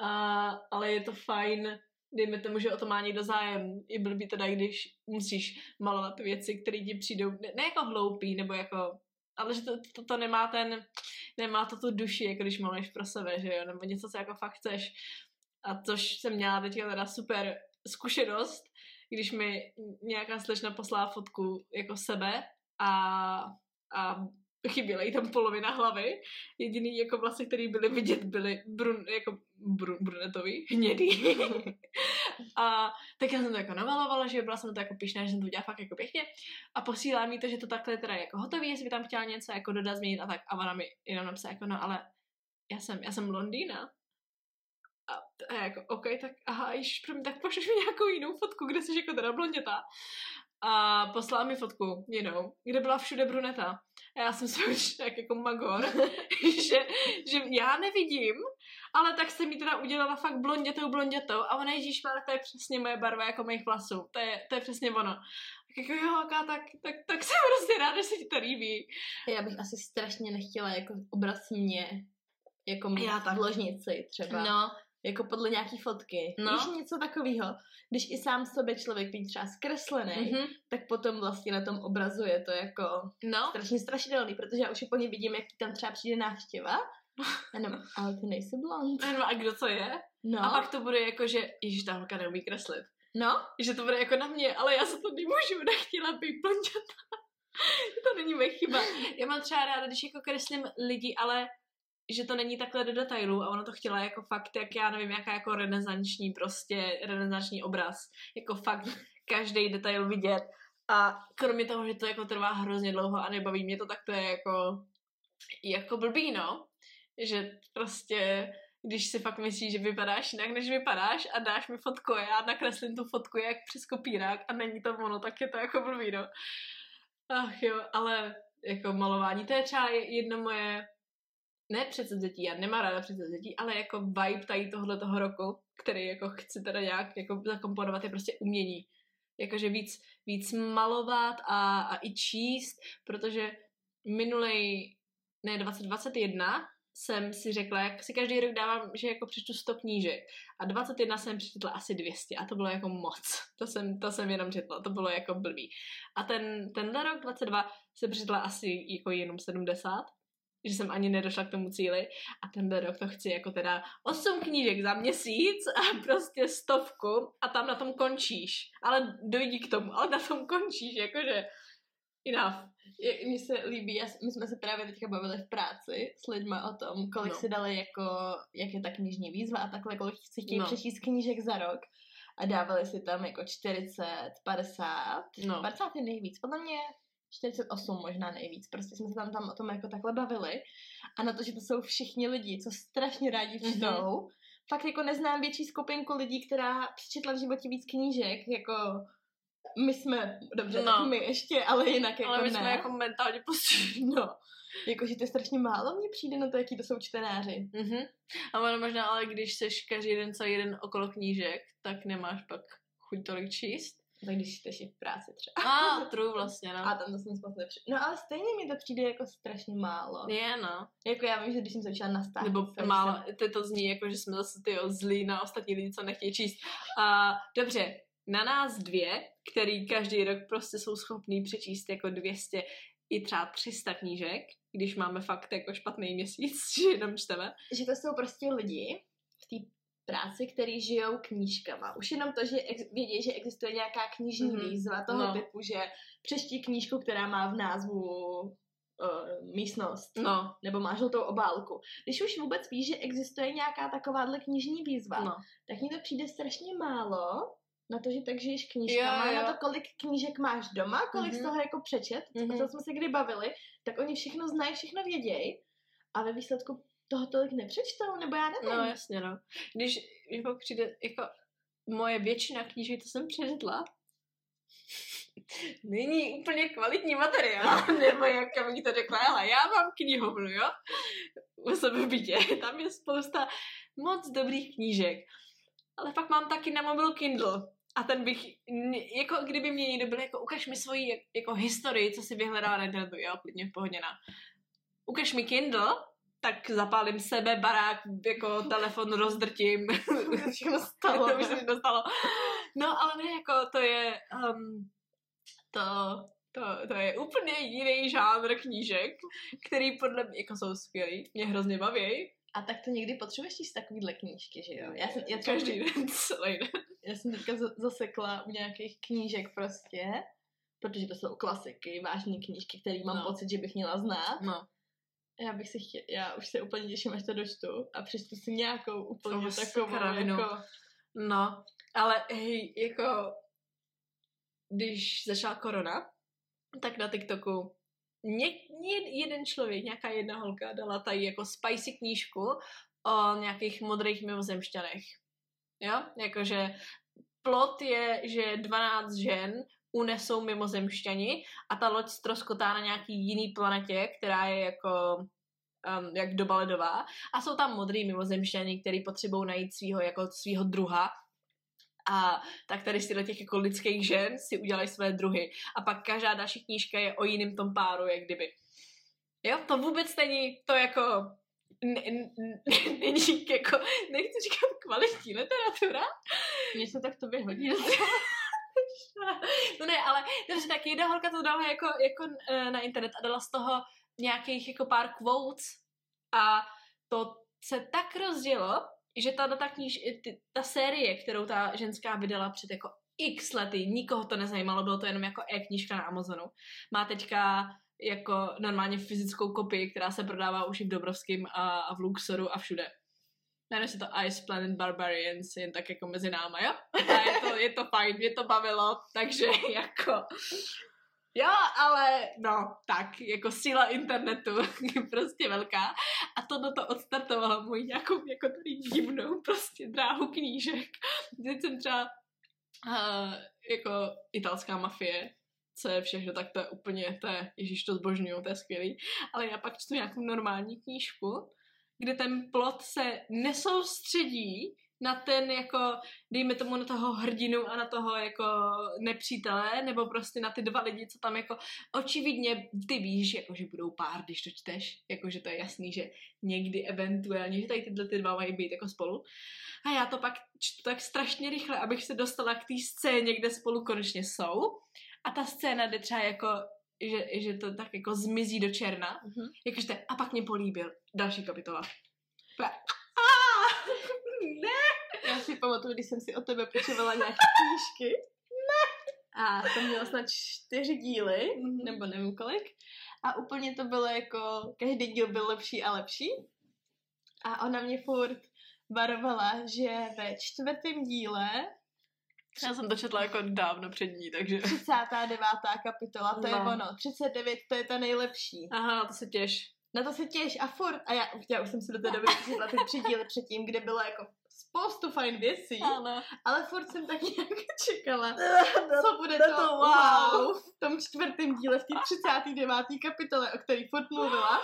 a, ale je to fajn, dejme tomu, že o to má někdo zájem. Je blbý teda, když musíš malovat věci, které ti přijdou, ne, ne jako hloupý, nebo jako ale že to, to, to nemá ten, nemá to tu duši, jako když maluješ pro sebe, že jo, nebo něco, co jako fakt chceš. A což jsem měla teďka teda super zkušenost, když mi nějaká slečna poslala fotku jako sebe a, a chyběla jí tam polovina hlavy. Jediný jako vlasy, které byly vidět, byly brun, jako brun, brunetový, hnědý. a tak já jsem to jako namalovala, že byla jsem to jako pišná, že jsem to udělala fakt jako pěkně. A posílá mi to, že to takhle teda jako hotový, jestli by tam chtěla něco jako dodat, změnit a tak. A ona mi jenom napsala jako no ale já jsem, já jsem blondýna. A, jako, OK, tak aha, již pro mě, tak pošleš mi nějakou jinou fotku, kde jsi jako teda blonděta. A poslala mi fotku jinou, kde byla všude bruneta. A já jsem se už tak jako magor, že, že já nevidím, ale tak jsem mi teda udělala fakt blondětou blondětou a ona ježíš má, to je přesně moje barva jako mých vlasů. To je, to je přesně ono. Tak jako jo, tak, tak, tak jsem prostě ráda, že se ti to líbí. Já bych asi strašně nechtěla jako obraz mě, jako mít já tak. v ložnici třeba. No, jako podle nějaký fotky. No. Víš něco takového? Když i sám sobě člověk být třeba zkreslený, mm-hmm. tak potom vlastně na tom obrazu je to jako no. strašně strašidelný, protože já už úplně vidím, jak tam třeba přijde návštěva ano, ale ty nejsi blond. Ano, a kdo to je? No. A pak to bude jako, že ježiš, ta holka neumí kreslit. No. Že to bude jako na mě, ale já se to nemůžu, nechtěla být blonděta. to není moje chyba. Já mám třeba ráda, když jako kreslím lidi, ale že to není takhle do detailu a ona to chtěla jako fakt, jak já nevím, jaká jako renesanční prostě, renesanční obraz. Jako fakt každý detail vidět. A kromě toho, že to jako trvá hrozně dlouho a nebaví mě to, tak to je jako, jako blbý, no. Že prostě, když si fakt myslíš, že vypadáš jinak, než vypadáš a dáš mi fotku a já nakreslím tu fotku jak přes kopírák a není to ono, tak je to jako blbý, no. Ach jo, ale jako malování, to je třeba jedno moje ne předsevzetí, já nemám ráda předsevzetí, ale jako vibe tady tohle toho roku, který jako chci teda nějak jako zakomponovat, je prostě umění. Jakože víc, víc malovat a, a i číst, protože minulej, ne 2021, jsem si řekla, jak si každý rok dávám, že jako přečtu 100 knížek a 21 jsem přečetla asi 200 a to bylo jako moc. To jsem, to jsem jenom četla, to bylo jako blbý. A ten, tenhle rok 22 jsem přečetla asi jako jenom 70 že jsem ani nedošla k tomu cíli a tenhle rok to chci jako teda 8 knížek za měsíc a prostě stovku a tam na tom končíš. Ale dojdi k tomu, ale na tom končíš, jakože enough. Mně se líbí, my jsme se právě teďka bavili v práci s lidmi o tom, kolik no. si dali jako, jak je ta knižní výzva a takhle, kolik si chtějí no. přečíst knížek za rok a dávali si tam jako 40, 50, no. 50 je nejvíc, podle mě 48 možná nejvíc, prostě jsme se tam, tam o tom jako takhle bavili a na to, že to jsou všichni lidi, co strašně rádi čtou, mm-hmm. fakt jako neznám větší skupinku lidí, která přečetla v životě víc knížek, jako my jsme, dobře, no. my ještě, ale jinak jako Ale my ne. jsme jako mentálně postižení. No. Jakože to je strašně málo, mně přijde na to, jaký to jsou čtenáři. Mm-hmm. A ono možná, ale když seš každý den celý den okolo knížek, tak nemáš pak chuť tolik číst. Tak když i v práci třeba. A, ah, true vlastně, no. A tam to jsem moc nepři... No ale stejně mi to přijde jako strašně málo. Je, no. Jako já vím, že když jsem začala nastavit. Nebo málo, jsem... to, to zní jako, že jsme zase ty zlí na ostatní lidi, co nechtějí číst. A, dobře, na nás dvě, který každý rok prostě jsou schopní přečíst jako 200 i třeba 300 knížek, když máme fakt jako špatný měsíc, že jenom čteme. Že to jsou prostě lidi práci, který žijou knížkama. Už jenom to, že ex- vědí, že existuje nějaká knižní mm-hmm. výzva toho no. typu, že přečti knížku, která má v názvu uh, místnost. No. Nebo má žlutou obálku. Když už vůbec víš, že existuje nějaká takováhle knižní výzva, no. tak mi to přijde strašně málo na to, že tak žiješ knížkama, jo, jo. na to, kolik knížek máš doma, kolik mm-hmm. z toho jako přečet, mm-hmm. co jsme se kdy bavili, tak oni všechno znají, všechno vědějí a ve výsledku toho tolik nepřečtou, nebo já nevím. No jasně, no. Když, když pak přijde, jako moje většina knížek, to jsem přečetla, není úplně kvalitní materiál, nebo jak bych to řekla, ale já mám knihovnu, jo, u sebe bytě, tam je spousta moc dobrých knížek, ale pak mám taky na mobilu Kindle, a ten bych, jako kdyby mě někdo byl, jako ukaž mi svoji jako historii, co si vyhledala na internetu, jo, klidně v pohodě na. Ukaž mi Kindle, tak zapálím sebe, barák, jako telefon rozdrtím. to všechno stalo. to už se dostalo. No, ale ne, jako to je, um, to, to, to je úplně jiný žánr knížek, který podle mě, jako jsou skvělý, mě hrozně baví. A tak to někdy potřebuješ číst takovýhle knížky, že jo? Já jsem, já Každý den, celý den. Já jsem teďka zasekla u nějakých knížek prostě, protože to jsou klasiky, vážné knížky, které mám no. pocit, že bych měla znát. No. Já bych si chtěla, já už se úplně těším, až to dočtu a přečtu si nějakou úplně to takovou, kravinu. jako... No, ale hej, jako když začala korona, tak na TikToku ně, jeden člověk, nějaká jedna holka dala tady jako spicy knížku o nějakých modrých mimozemšťanech. Jo? Jakože plot je, že 12 žen unesou mimozemšťani a ta loď ztroskotá na nějaký jiný planetě, která je jako um, jak doba ledová a jsou tam modrý mimozemšťani, který potřebují najít svého jako svého druha a tak tady z těch jako lidských žen si udělají své druhy. A pak každá další knížka je o jiném tom páru, jak kdyby. Jo, to vůbec není to jako není jako, nechci říkat kvalitní literatura. Mně se tak to vyhodí. no ne, ale dobře, tak jedna holka to dala jako, jako e, na internet a dala z toho nějakých jako pár quotes a to se tak rozdělo, že ta, ta, kníž, ta série, kterou ta ženská vydala před jako x lety, nikoho to nezajímalo, bylo to jenom jako e-knížka na Amazonu. Má teďka jako normálně fyzickou kopii, která se prodává už i v Dobrovském a, a v Luxoru a všude. Jmenuje se to Ice Planet Barbarians, jen tak jako mezi náma, jo? A je to, je to fajn, mě to bavilo, takže jako Jo, ale no, tak, jako síla internetu je prostě velká a to do to odstartovalo můj nějakou jako tady divnou prostě dráhu knížek. Teď jsem třeba uh, jako italská mafie, co je všechno, tak to je úplně, to je, ježíš to zbožňuju, to je skvělý, ale já pak čtu nějakou normální knížku, kde ten plot se nesoustředí na ten jako, dejme tomu na toho hrdinu a na toho jako nepřítele, nebo prostě na ty dva lidi, co tam jako, očividně ty víš, jako že budou pár, když to čteš, jako že to je jasný, že někdy eventuálně, že tady tyhle ty dva mají být jako spolu. A já to pak čtu tak strašně rychle, abych se dostala k té scéně, kde spolu konečně jsou. A ta scéna jde třeba jako že, že to tak jako zmizí do černa. Mhm. Jakože to, a pak mě políbil. Další kapitola. Pa, ne! Já si pamatuju, když jsem si od tebe půjčovala nějaké knížky. A to mělo snad čtyři díly, Mhm. nebo nevím kolik. A úplně to bylo jako, každý díl byl lepší a lepší. A ona mě furt varovala, že ve čtvrtém díle, Já jsem to četla jako dávno před ní, takže... 39. kapitola, to je No. ono, 39 to je ta nejlepší. Aha, na to se těš. Na to se těš a furt, a já, já už jsem si do té doby přečetla ty tři díly předtím, kde bylo jako spoustu fajn věcí, Ano. ale furt jsem tak nějak čekala, No, co bude to to, wow. wow v tom čtvrtém díle, v té 39. kapitole, o který furt mluvila.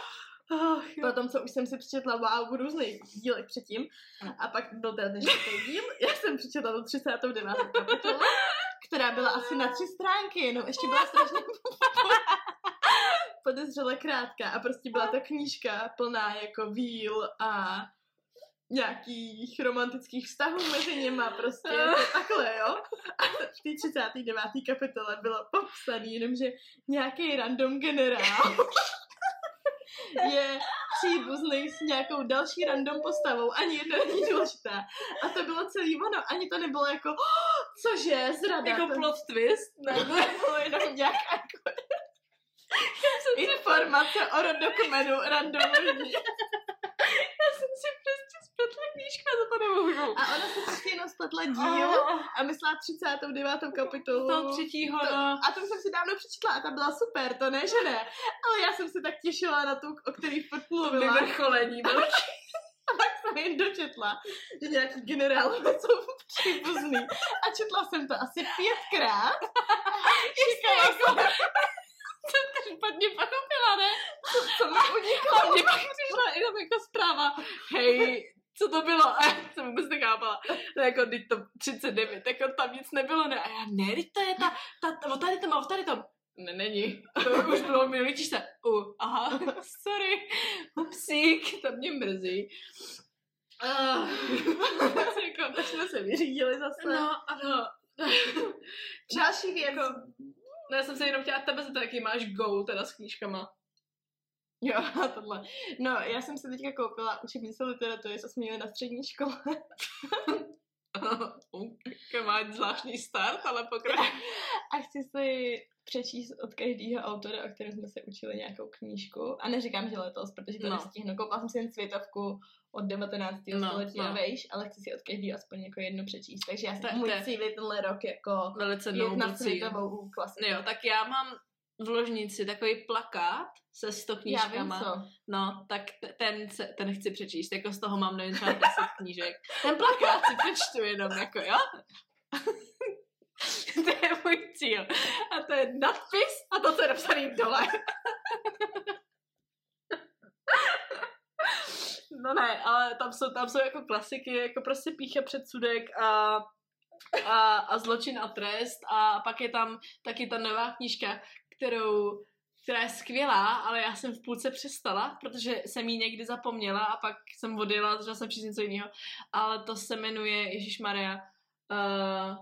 Oh, Potom, co už jsem si přečetla wow v různých dílech předtím. A pak byl teda ten díl. Já jsem přečetla tu 39. kapitolu, která byla asi na tři stránky, jenom ještě byla strašně podezřele krátká a prostě byla ta knížka plná jako víl a nějakých romantických vztahů mezi nima, prostě jako takhle, jo. A v té 39. kapitole bylo popsaný jenom, že nějaký random generál je příbuzný s nějakou další random postavou, ani jedna není důležitá. A to bylo celý ono, ani to nebylo jako, "Oh, cože, zrada. Jako to, plot twist? ne, Ne, to bylo jenom nějaká jako informace o rodokmenu random lidí. Knížka, za to nemůžu. A ona se prostě jenom spletla díl Oh, a myslela 39. kapitolu. toho třetího, To- no. A to jsem si dávno přečetla a ta byla super, to ne, že ne. Ale já jsem se tak těšila na tu, o který furt To mluvila. vyvrcholení bylo. A pak jsem jen dočetla, že nějaký generálové jsou příbuzný. A četla jsem to asi pětkrát. Čekala jsem, Jsem to špatně pochopila, ne? co mi uniklo. Mě pak přišla jenom jako zpráva, hej, co to bylo? A já jsem vůbec nechápala. To je jako, teď to 39, jako tam nic nebylo, ne? A já, ne, teď to je ta, ta, ta o tady to má, o tady to. Ne, není. To už bylo minulý se. U, aha, sorry, upsík, to mě mrzí. Uh, jako, Tak jsme se vyřídili zase. no, ano. Další věc. Jako, no, já jsem se jenom chtěla tebe zeptat, jaký máš go teda s knížkama. Jo, tohle. No, já jsem si teďka koupila učebnice literatury, co jsme měli na střední škole. Máš zvláštní start, ale pokračuj. A chci si přečíst od každého autora, o kterém jsme se učili nějakou knížku. A neříkám, že letos, protože to No. no. nestihnu. Koupila jsem si jen světovku od 19. No, No, století no. a vejš, ale chci si od každého aspoň jako jednu přečíst. Takže já jsem můj cíl tenhle rok jako Velice na cíl. světovou klasiku. Jo, tak já mám v ložnici takový plakát se 100 já vím knížkama. co. No, tak t- ten, se, ten chci přečíst, jako z toho mám nevím třeba 10 knížek. Ten plakát si přečtu jenom, jako jo. to je můj cíl. A to je nadpis a to, co je napsaný dole. No ne, ale tam jsou, tam jsou jako klasiky, jako prostě pícha předsudek a, a, a zločin a trest a pak je tam taky ta nová knížka, kterou, která je skvělá, ale já jsem v půlce přestala, protože jsem ji někdy zapomněla a pak jsem odjela, začala jsem číst něco jiného, ale to se jmenuje Ježíš Maria. Uh,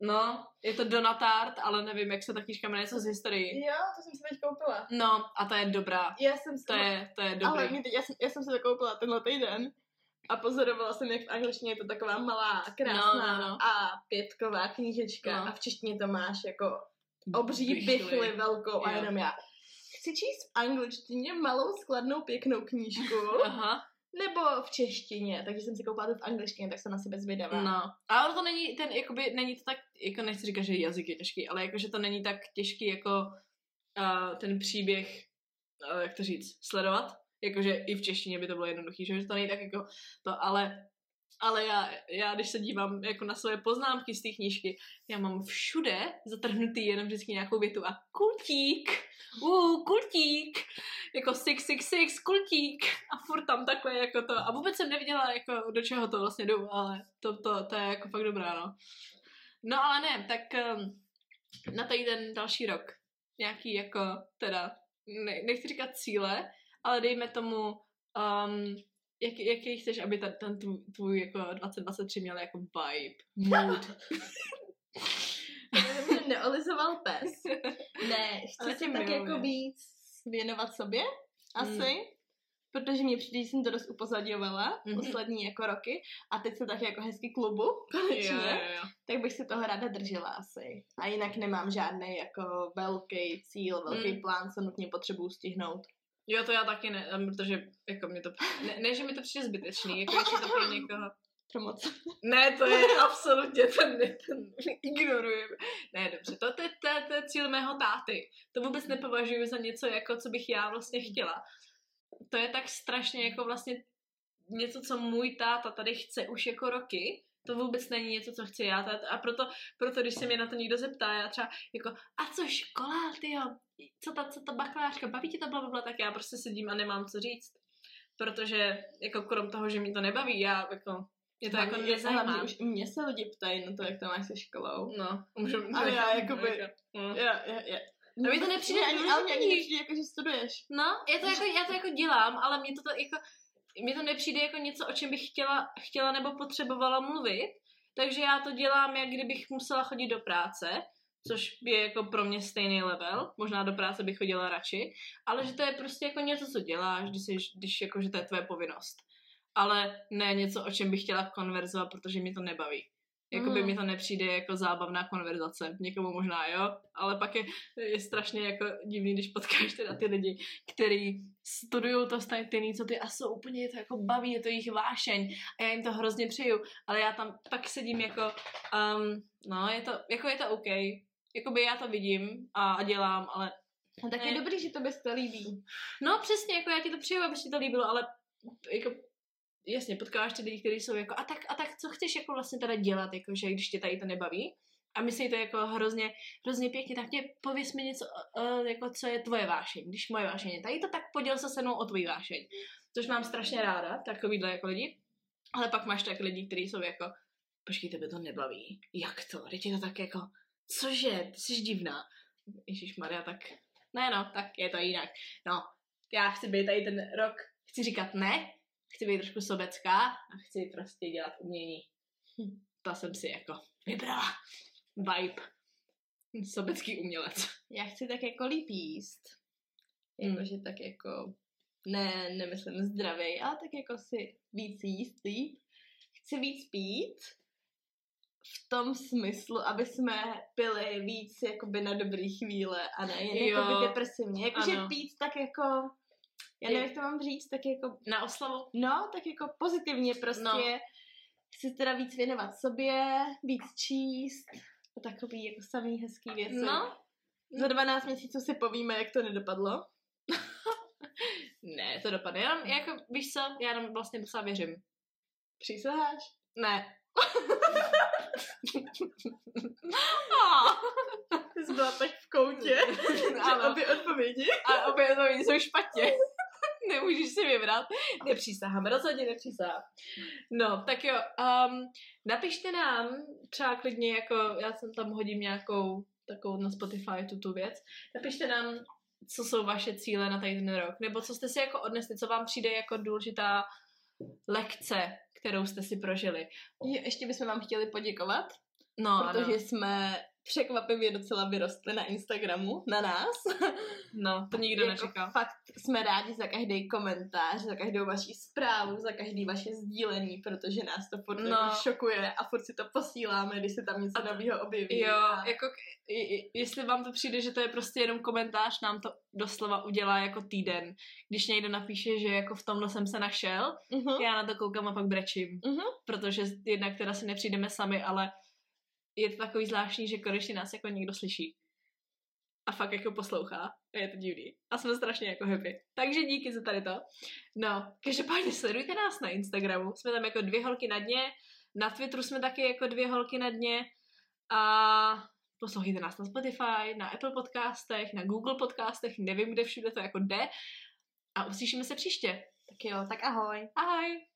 no, je to Donatart, ale nevím, jak se ta knížka jmenuje, něco z historii. Jo, to jsem si teď koupila. No, a ta je dobrá. Já jsem si To je, to je dobrý. Ale mě teď, já, jsem, já jsem si to koupila tenhle týden a pozorovala jsem, jak v angličtině je to taková malá, krásná No, no, no. a pětková knížečka No. a v češtině to máš jako obří bichly velkou a jenom já. Chci číst v angličtině malou, skladnou, pěknou knížku, Aha, nebo v češtině, takže jsem si koupila tu v angličtině, tak jsem na sebe zvědavá. no. Ale to není, ten, jakoby, není to tak, jako nechci říkat, že jazyk je těžký, ale jakože to není tak těžký, jako uh, ten příběh, uh, jak to říct, sledovat. Jakože i v češtině by to bylo jednoduchý, že to není tak jako to, ale ale já, já, když se dívám jako na svoje poznámky z té knížky, já mám všude zatrhnutý jenom vždycky nějakou větu a kultík, uh, kultík, jako 666, kultík a furt tam takhle jako to. A vůbec jsem neviděla, jako do čeho to vlastně jdu, ale to, to, to je jako fakt dobrá, no. No ale ne, tak um, na tady ten další rok nějaký jako teda, ne, nechci říkat cíle, ale dejme tomu um, jak, jaký chceš, aby ten, ten tvůj, tvůj jako 2023 měl jako vibe, mood. Aby neolizoval pes. Ne, chci se tak jako víc věnovat sobě, asi. Mm. Protože mě přijde, že jsem to dost upozadňovala mm-hmm. poslední jako roky a teď se tak jako hezky klubu, konečně, jo, jo, jo. tak bych si toho ráda držela asi. A jinak nemám žádný jako velký cíl, velký mm. plán, co nutně potřebuju stihnout. Jo, to já taky ne, protože jako mě to, ne, ne že mi to přijde zbytečný, jako jestli to pro někoho. Promoc. Ne, to je absolutně, ten, ten ignorujeme. Ne, dobře, to, to, to, to je cíl mého táty. To vůbec nepovažuji za něco, jako co bych já vlastně chtěla. To je tak strašně jako vlastně něco, co můj táta tady chce už jako roky, to vůbec není něco, co chci já. A proto, proto když se mě na to někdo zeptá, já třeba jako, a co škola, ty jo, co ta, co ta bakalářka, baví ti to blablabla, tak já prostě sedím a nemám co říct. Protože jako krom toho, že mi to nebaví, já jako je to jako nezajímá. Už mě se lidi ptají na to, jak to máš se školou. No, můžu, ale já jakoby, jako, no. já, já, já, No, mi to nepřijde ani, ale mě ani nepřijde, jako, že studuješ. No, to jako, já to jako dělám, ale mě to, to jako, mi to nepřijde jako něco, o čem bych chtěla, chtěla nebo potřebovala mluvit, takže já to dělám, jak kdybych musela chodit do práce, což je jako pro mě stejný level, možná do práce bych chodila radši, ale že to je prostě jako něco, co děláš, když, jsi, když jako, že to je tvoje povinnost. Ale ne něco, o čem bych chtěla konverzovat, protože mi to nebaví. Jakoby mm. mi to nepřijde jako zábavná konverzace. Někomu možná jo, ale pak je, je strašně jako divný, když potkáš teda ty lidi, kteří studují to stejný, co ty a jsou úplně to jako baví, je to jejich vášeň a já jim to hrozně přeju, ale já tam tak sedím jako, um, no je to, jako je to OK. Jakoby já to vidím a, a dělám, ale No tak ne. je dobrý, že to bys to líbí. No přesně, jako já ti to přeju, aby ti to líbilo, ale jako jasně, potkáš ty lidi, kteří jsou jako, a tak, a tak co chceš jako vlastně teda dělat, jako, že když tě tady to nebaví? A myslí to jako hrozně, hrozně pěkně, tak mě pověs mi něco, uh, jako co je tvoje vášeň. Když moje vášeň je tady to, tak poděl se se mnou o tvoji vášeň. Což mám strašně ráda, takovýhle jako lidi. Ale pak máš tak lidi, kteří jsou jako, počkej, tebe to nebaví. Jak to? Teď je to tak jako, cože, ty jsi divná. Ježíš Maria, tak ne no, tak je to jinak. No, já chci být tady ten rok, chci říkat ne, chci být trošku sobecká a chci prostě dělat umění. Hm, to jsem si jako vybrala. Vibe. Sobecký umělec. Já chci tak jako líp jíst. Jakože hmm. tak jako, ne, nemyslím zdravý, ale tak jako si víc jíst líp. Chci víc pít, v tom smyslu, aby jsme pili víc jakoby na dobrý chvíle a ne jen jako depresivně. Jakože pít tak jako já nevím, jak to mám říct, tak jako... Na oslavu? No, tak jako pozitivně prostě. No. Chci teda víc věnovat sobě, víc číst, a takový jako samý hezký věci. No. Za 12 měsíců si povíme, jak to nedopadlo. ne, to dopadne. Já, jako, víš co, já nám vlastně docela věřím. Přísaháš? Ne. Ty jsi byla tak v koutě, že obě odpovědi. A obě odpovědi jsou špatně. Nemůžeš si vybrat. Nepřísahám, rozhodně nepřísahám. No, tak jo, um, napište nám třeba klidně jako, já jsem tam hodím nějakou takovou na Spotify tuto věc, napište nám, co jsou vaše cíle na tady ten rok, nebo co jste si jako odnesli, co vám přijde jako důležitá lekce, kterou jste si prožili. Ještě bychom vám chtěli poděkovat, no, protože ano. jsme překvapivě docela vyrostly na Instagramu, na nás. No, to nikdo jako nečekal. Fakt jsme rádi za každý komentář, za každou vaši zprávu, za každý vaše sdílení, protože nás to furt no. jako šokuje a furt si to posíláme, když se tam něco nového objeví. Jo, a... jako jestli vám to přijde, že to je prostě jenom komentář, nám to doslova udělá jako týden. Když někdo napíše, že jako v tomhle jsem se našel, uh-huh. já na to koukám a pak brečím. Uh-huh. Protože jednak teda si nepřijdeme sami, ale je to takový zvláštní, že konečně nás jako někdo slyší. a fakt jako poslouchá. A je to divný. A jsme strašně jako happy. Takže díky za tady to. No, každopádně sledujte nás na Instagramu. Jsme tam jako dvě holky na dně. Na Twitteru jsme taky jako dvě holky na dně. A poslouchejte nás na Spotify, na Apple podcastech, na Google podcastech, nevím, kde všude to jako jde. A uslyšíme se příště. Tak jo, tak ahoj. Ahoj!